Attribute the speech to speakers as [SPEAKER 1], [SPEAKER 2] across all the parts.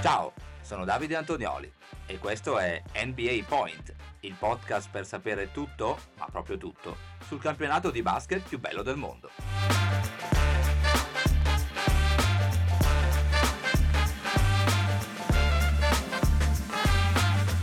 [SPEAKER 1] Ciao, sono Davide Antonioli e questo è NBA Point, il podcast per sapere tutto, ma proprio tutto, sul campionato di basket più bello del mondo.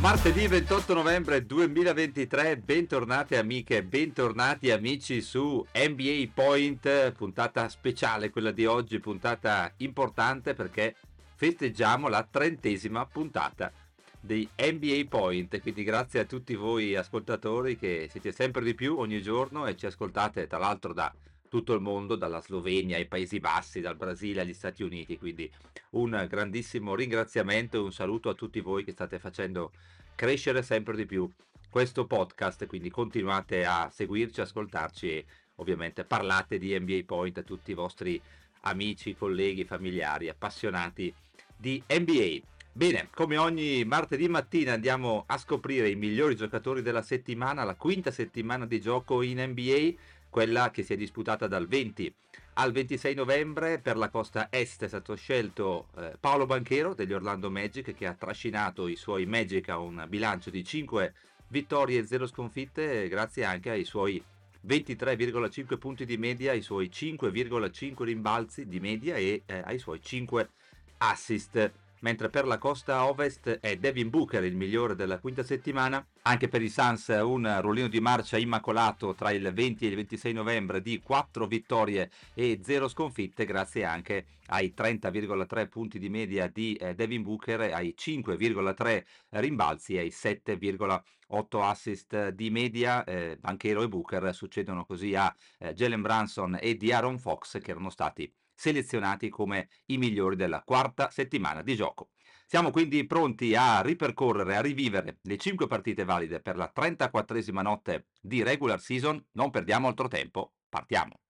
[SPEAKER 1] Martedì 28 novembre 2023, bentornate amiche, bentornati amici su NBA Point, puntata speciale quella di oggi, puntata importante perché festeggiamo la trentesima puntata di NBA Point, quindi grazie a tutti voi ascoltatori che siete sempre di più ogni giorno e ci ascoltate tra l'altro da tutto il mondo, dalla Slovenia ai Paesi Bassi, dal Brasile agli Stati Uniti, quindi un grandissimo ringraziamento e un saluto a tutti voi che state facendo crescere sempre di più questo podcast, quindi continuate a seguirci, ascoltarci e ovviamente parlate di NBA Point a tutti i vostri amici, colleghi, familiari, appassionati di NBA. Bene, come ogni martedì mattina andiamo a scoprire i migliori giocatori della settimana, la quinta settimana di gioco in NBA, quella che si è disputata dal 20 al 26 novembre per la costa est è stato scelto eh, Paolo Banchero degli Orlando Magic che ha trascinato i suoi Magic a un bilancio di 5 vittorie e 0 sconfitte grazie anche ai suoi 23,5 punti di media, ai suoi 5,5 rimbalzi di media e eh, ai suoi 5 assist mentre per la costa ovest è Devin Booker il migliore della quinta settimana. Anche per i Suns un ruolino di marcia immacolato tra il 20 e il 26 novembre di 4 vittorie e 0 sconfitte grazie anche ai 30,3 punti di media di eh, Devin Booker, ai 5,3 rimbalzi e ai 7,8 assist di media. Eh, Banchero e Booker succedono così a eh, Jalen Branson e di Aaron Fox che erano stati selezionati come i migliori della quarta settimana di gioco. Siamo quindi pronti a ripercorrere, a rivivere le 5 partite valide per la 34esima notte di regular season. Non perdiamo altro tempo, partiamo.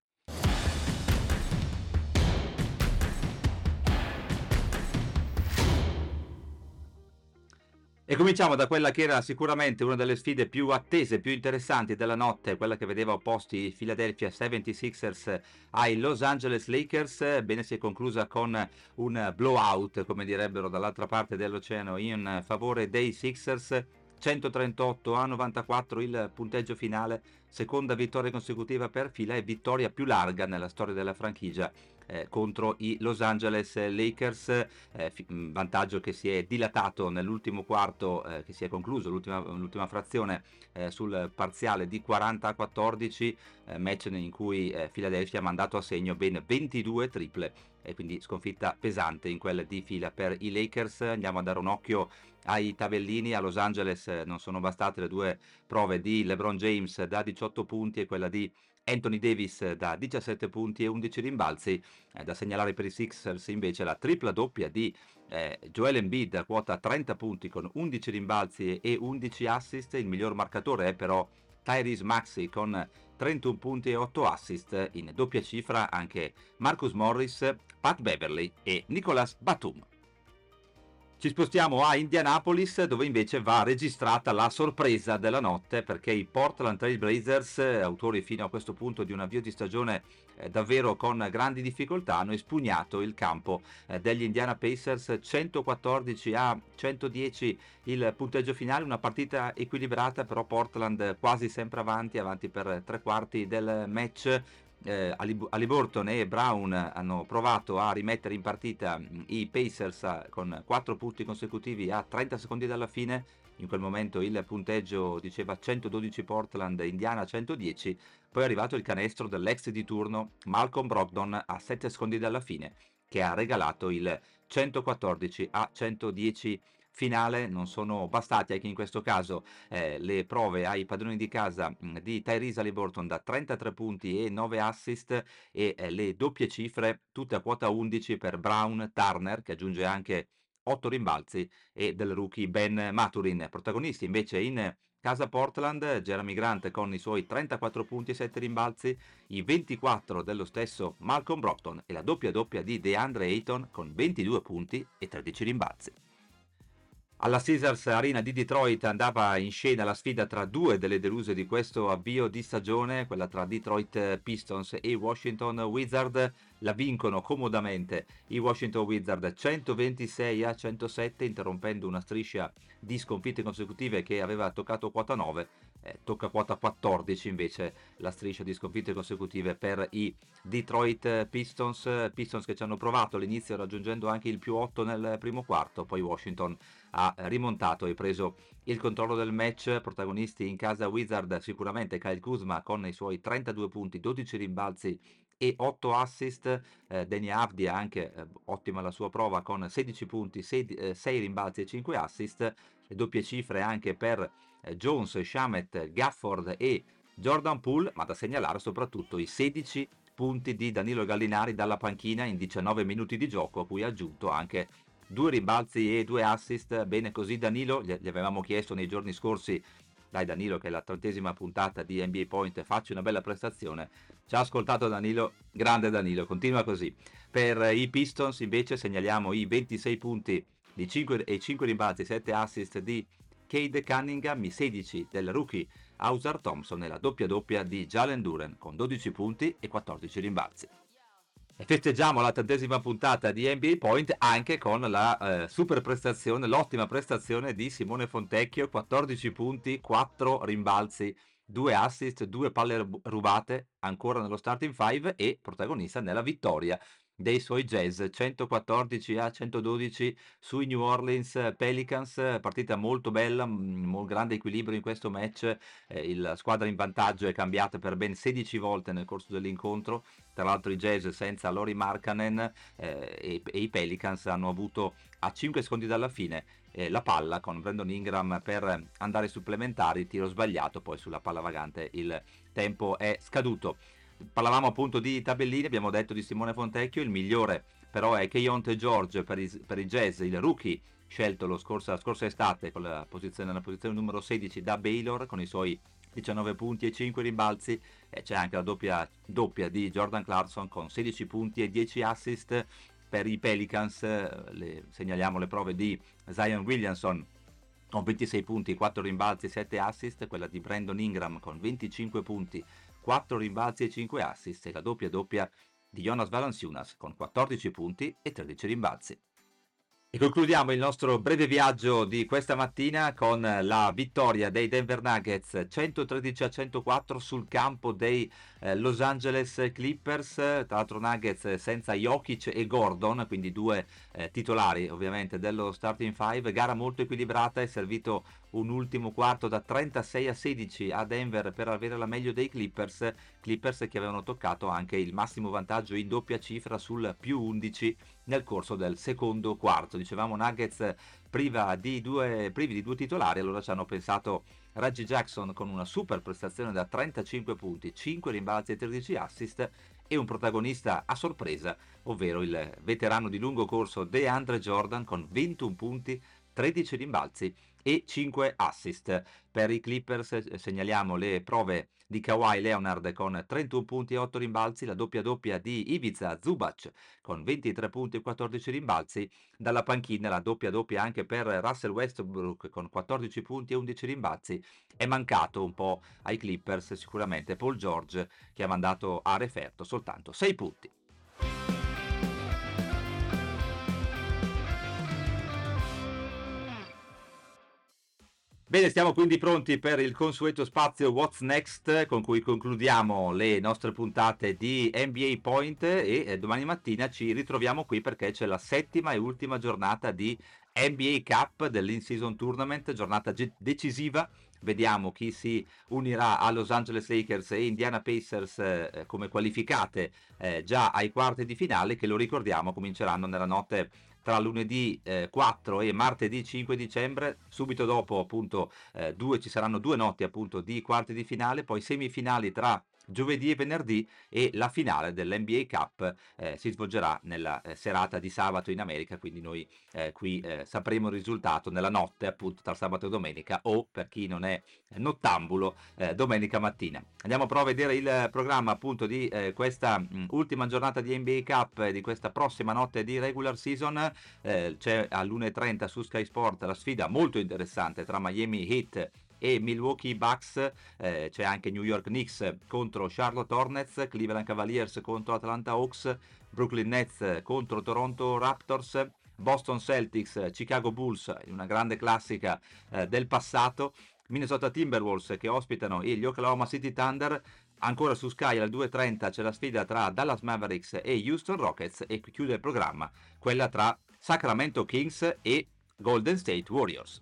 [SPEAKER 1] E cominciamo da quella che era sicuramente una delle sfide più attese, più interessanti della notte, quella che vedeva opposti i Philadelphia 76ers ai Los Angeles Lakers. Bene, si è conclusa con un blowout, come direbbero dall'altra parte dell'oceano, in favore dei Sixers. 138 a 94 il punteggio finale, seconda vittoria consecutiva per fila e vittoria più larga nella storia della franchigia eh, contro i Los Angeles Lakers, eh, vantaggio che si è dilatato nell'ultimo quarto, eh, che si è concluso l'ultima, l'ultima frazione eh, sul parziale di 40 a 14, eh, match in cui eh, Philadelphia ha mandato a segno ben 22 triple e quindi sconfitta pesante in quella di fila per i Lakers. Andiamo a dare un occhio ai tabellini. A Los Angeles non sono bastate le due prove di LeBron James da 18 punti e quella di Anthony Davis da 17 punti e 11 rimbalzi. Eh, da segnalare per i Sixers invece la tripla doppia di eh, Joel Embiid a quota 30 punti con 11 rimbalzi e 11 assist. Il miglior marcatore è però Tyrese Maxi con 31 punti e 8 assist. In doppia cifra anche Marcus Morris, Pat Beverly e Nicolas Batum. Ci spostiamo a Indianapolis dove invece va registrata la sorpresa della notte perché i Portland Trail Blazers, autori fino a questo punto di un avvio di stagione eh, davvero con grandi difficoltà, hanno espugnato il campo eh, degli Indiana Pacers 114 a 110 il punteggio finale, una partita equilibrata però Portland quasi sempre avanti, avanti per tre quarti del match eh, Aliburton e Brown hanno provato a rimettere in partita mm, i Pacers eh, con 4 punti consecutivi a 30 secondi dalla fine. In quel momento il punteggio diceva 112 Portland, Indiana 110. Poi è arrivato il canestro dell'ex di turno Malcolm Brogdon a 7 secondi dalla fine, che ha regalato il 114 a 110 finale non sono bastate anche in questo caso eh, le prove ai padroni di casa mm, di Tyrese Halliburton da 33 punti e 9 assist e eh, le doppie cifre tutte a quota 11 per Brown Turner che aggiunge anche 8 rimbalzi e del rookie Ben Maturin. Protagonisti invece in casa Portland Jeremy Grant con i suoi 34 punti e 7 rimbalzi i 24 dello stesso Malcolm Brockton e la doppia doppia di DeAndre Ayton con 22 punti e 13 rimbalzi Alla Caesars Arena di Detroit andava in scena la sfida tra due delle deluse di questo avvio di stagione, quella tra Detroit Pistons e Washington Wizards. La vincono comodamente i Washington Wizards 126 a 107, interrompendo una striscia di sconfitte consecutive che aveva toccato quota 9 eh, tocca quota 14 invece la striscia di sconfitte consecutive per i Detroit Pistons, Pistons che ci hanno provato all'inizio raggiungendo anche il più 8 nel primo quarto, poi Washington ha rimontato e preso il controllo del match, protagonisti in casa Wizard sicuramente Kyle Kuzma con i suoi 32 punti, 12 rimbalzi e 8 assist, eh, Deni Avdia anche eh, ottima la sua prova con 16 punti, 6, eh, 6 rimbalzi e 5 assist, doppie cifre anche per eh, Jones, Shamet, Gafford e Jordan Poole, ma da segnalare soprattutto i 16 punti di Danilo Gallinari dalla panchina in 19 minuti di gioco, a cui ha aggiunto anche due rimbalzi e due assist. Bene così Danilo, gli avevamo chiesto nei giorni scorsi, dai Danilo che è la trentesima puntata di NBA Point, facci una bella prestazione. Ci ha ascoltato Danilo, grande Danilo, continua così. Per i Pistons invece segnaliamo i 26 punti di 5 e 5 rimbalzi, 7 assist di Cade Cunningham, i 16 del rookie Hauser Thompson e la doppia doppia di Jalen Duren con 12 punti e 14 rimbalzi. Festeggiamo la trentesima puntata di NBA Point anche con la eh, super prestazione, l'ottima prestazione di Simone Fontecchio, 14 punti, 4 rimbalzi, 2 assist, 2 palle rubate ancora nello starting 5 e protagonista nella vittoria dei suoi Jazz 114 a 112 sui New Orleans Pelicans partita molto bella molto grande equilibrio in questo match eh, la squadra in vantaggio è cambiata per ben 16 volte nel corso dell'incontro tra l'altro i Jazz senza Lori Markkanen eh, e, e, i Pelicans hanno avuto a 5 secondi dalla fine eh, la palla con Brandon Ingram per andare supplementari tiro sbagliato poi sulla palla vagante il tempo è scaduto parlavamo appunto di tabellini, abbiamo detto di Simone Fontecchio, il migliore però è Keionte George per i, per i Jazz, il rookie scelto la scorsa estate con la posizione, nella posizione numero 16 da Baylor con i suoi 19 punti e 5 rimbalzi e c'è anche la doppia, doppia di Jordan Clarkson con 16 punti e 10 assist per i Pelicans, le, segnaliamo le prove di Zion Williamson con 26 punti, 4 rimbalzi, 7 assist, quella di Brandon Ingram con 25 punti 4 rimbalzi e 5 assist e la doppia doppia di Jonas Valanciunas con 14 punti e 13 rimbalzi. E concludiamo il nostro breve viaggio di questa mattina con la vittoria dei Denver Nuggets 113 a 104 sul campo dei eh, Los Angeles Clippers, tra l'altro Nuggets senza Jokic e Gordon, quindi due eh, titolari ovviamente dello starting 5, gara molto equilibrata, è servito un ultimo quarto da 36 a 16 a Denver per avere la meglio dei Clippers, Clippers che avevano toccato anche il massimo vantaggio in doppia cifra sul più 11 nel corso del secondo quarto. Dicevamo Nuggets di due, privi di due titolari, allora ci hanno pensato Reggie Jackson con una super prestazione da 35 punti, 5 rimbalzi e 13 assist e un protagonista a sorpresa, ovvero il veterano di lungo corso DeAndre Jordan con 21 punti, 13 rimbalzi e 5 assist. Per i Clippers eh, segnaliamo le prove di Kawhi Leonard con 31 punti e 8 rimbalzi, la doppia doppia di Ibiza Zubac con 23 punti e 14 rimbalzi, dalla panchina la doppia doppia anche per Russell Westbrook con 14 punti e 11 rimbalzi, è mancato un po' ai Clippers sicuramente Paul George che ha mandato a referto soltanto 6 punti. Bene, stiamo quindi pronti per il consueto spazio What's Next con cui concludiamo le nostre puntate di NBA Point e eh, domani mattina ci ritroviamo qui perché c'è la settima e ultima giornata di NBA Cup dell'in-season tournament, giornata ge- decisiva. Vediamo chi si unirà a Los Angeles Lakers e Indiana Pacers eh, come qualificate eh, già ai quarti di finale che lo ricordiamo cominceranno nella notte tra lunedì eh, 4 e martedì 5 dicembre, subito dopo appunto eh, due, ci saranno due notti appunto di quarti di finale, poi semifinali tra giovedì e venerdì e la finale dell'NBA Cup eh, si svolgerà nella eh, serata di sabato in America, quindi noi eh, qui eh, sapremo il risultato nella notte appunto tra sabato e domenica o per chi non è nottambulo eh, domenica mattina. Andiamo però a vedere il programma appunto di eh, questa mh, ultima giornata di NBA Cup e di questa prossima notte di regular season. c'è all'1.30 su Sky Sport la sfida molto interessante tra Miami Heat e Milwaukee Bucks, eh, c'è anche New York Knicks contro Charlotte Hornets, Cleveland Cavaliers contro Atlanta Hawks, Brooklyn Nets contro Toronto Raptors, Boston Celtics, Chicago Bulls, una grande classica eh, del passato, Minnesota Timberwolves che ospitano gli Oklahoma City Thunder, ancora su Sky alle 2.30 c'è la sfida tra Dallas Mavericks e Houston Rockets e chiude il programma quella tra Sacramento Kings e Golden State Warriors.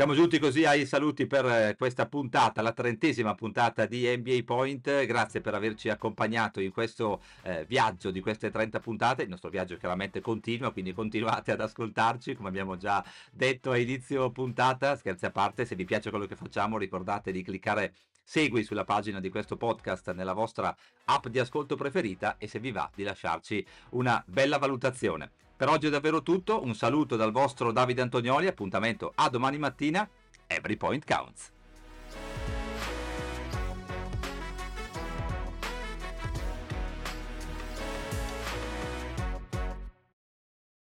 [SPEAKER 1] Siamo giunti così ai saluti per eh, questa puntata, la trentesima puntata di NBA Point. Grazie per averci accompagnato in questo eh, viaggio di queste 30 puntate. Il nostro viaggio chiaramente continua, quindi continuate ad ascoltarci, come abbiamo già detto a inizio puntata. Scherzi a parte, se vi piace quello che facciamo, ricordate di cliccare segui sulla pagina di questo podcast nella vostra app di ascolto preferita e se vi va di lasciarci una bella valutazione. Per oggi è davvero tutto, un saluto dal vostro Davide Antonioli, appuntamento a domani mattina, Every Point Counts.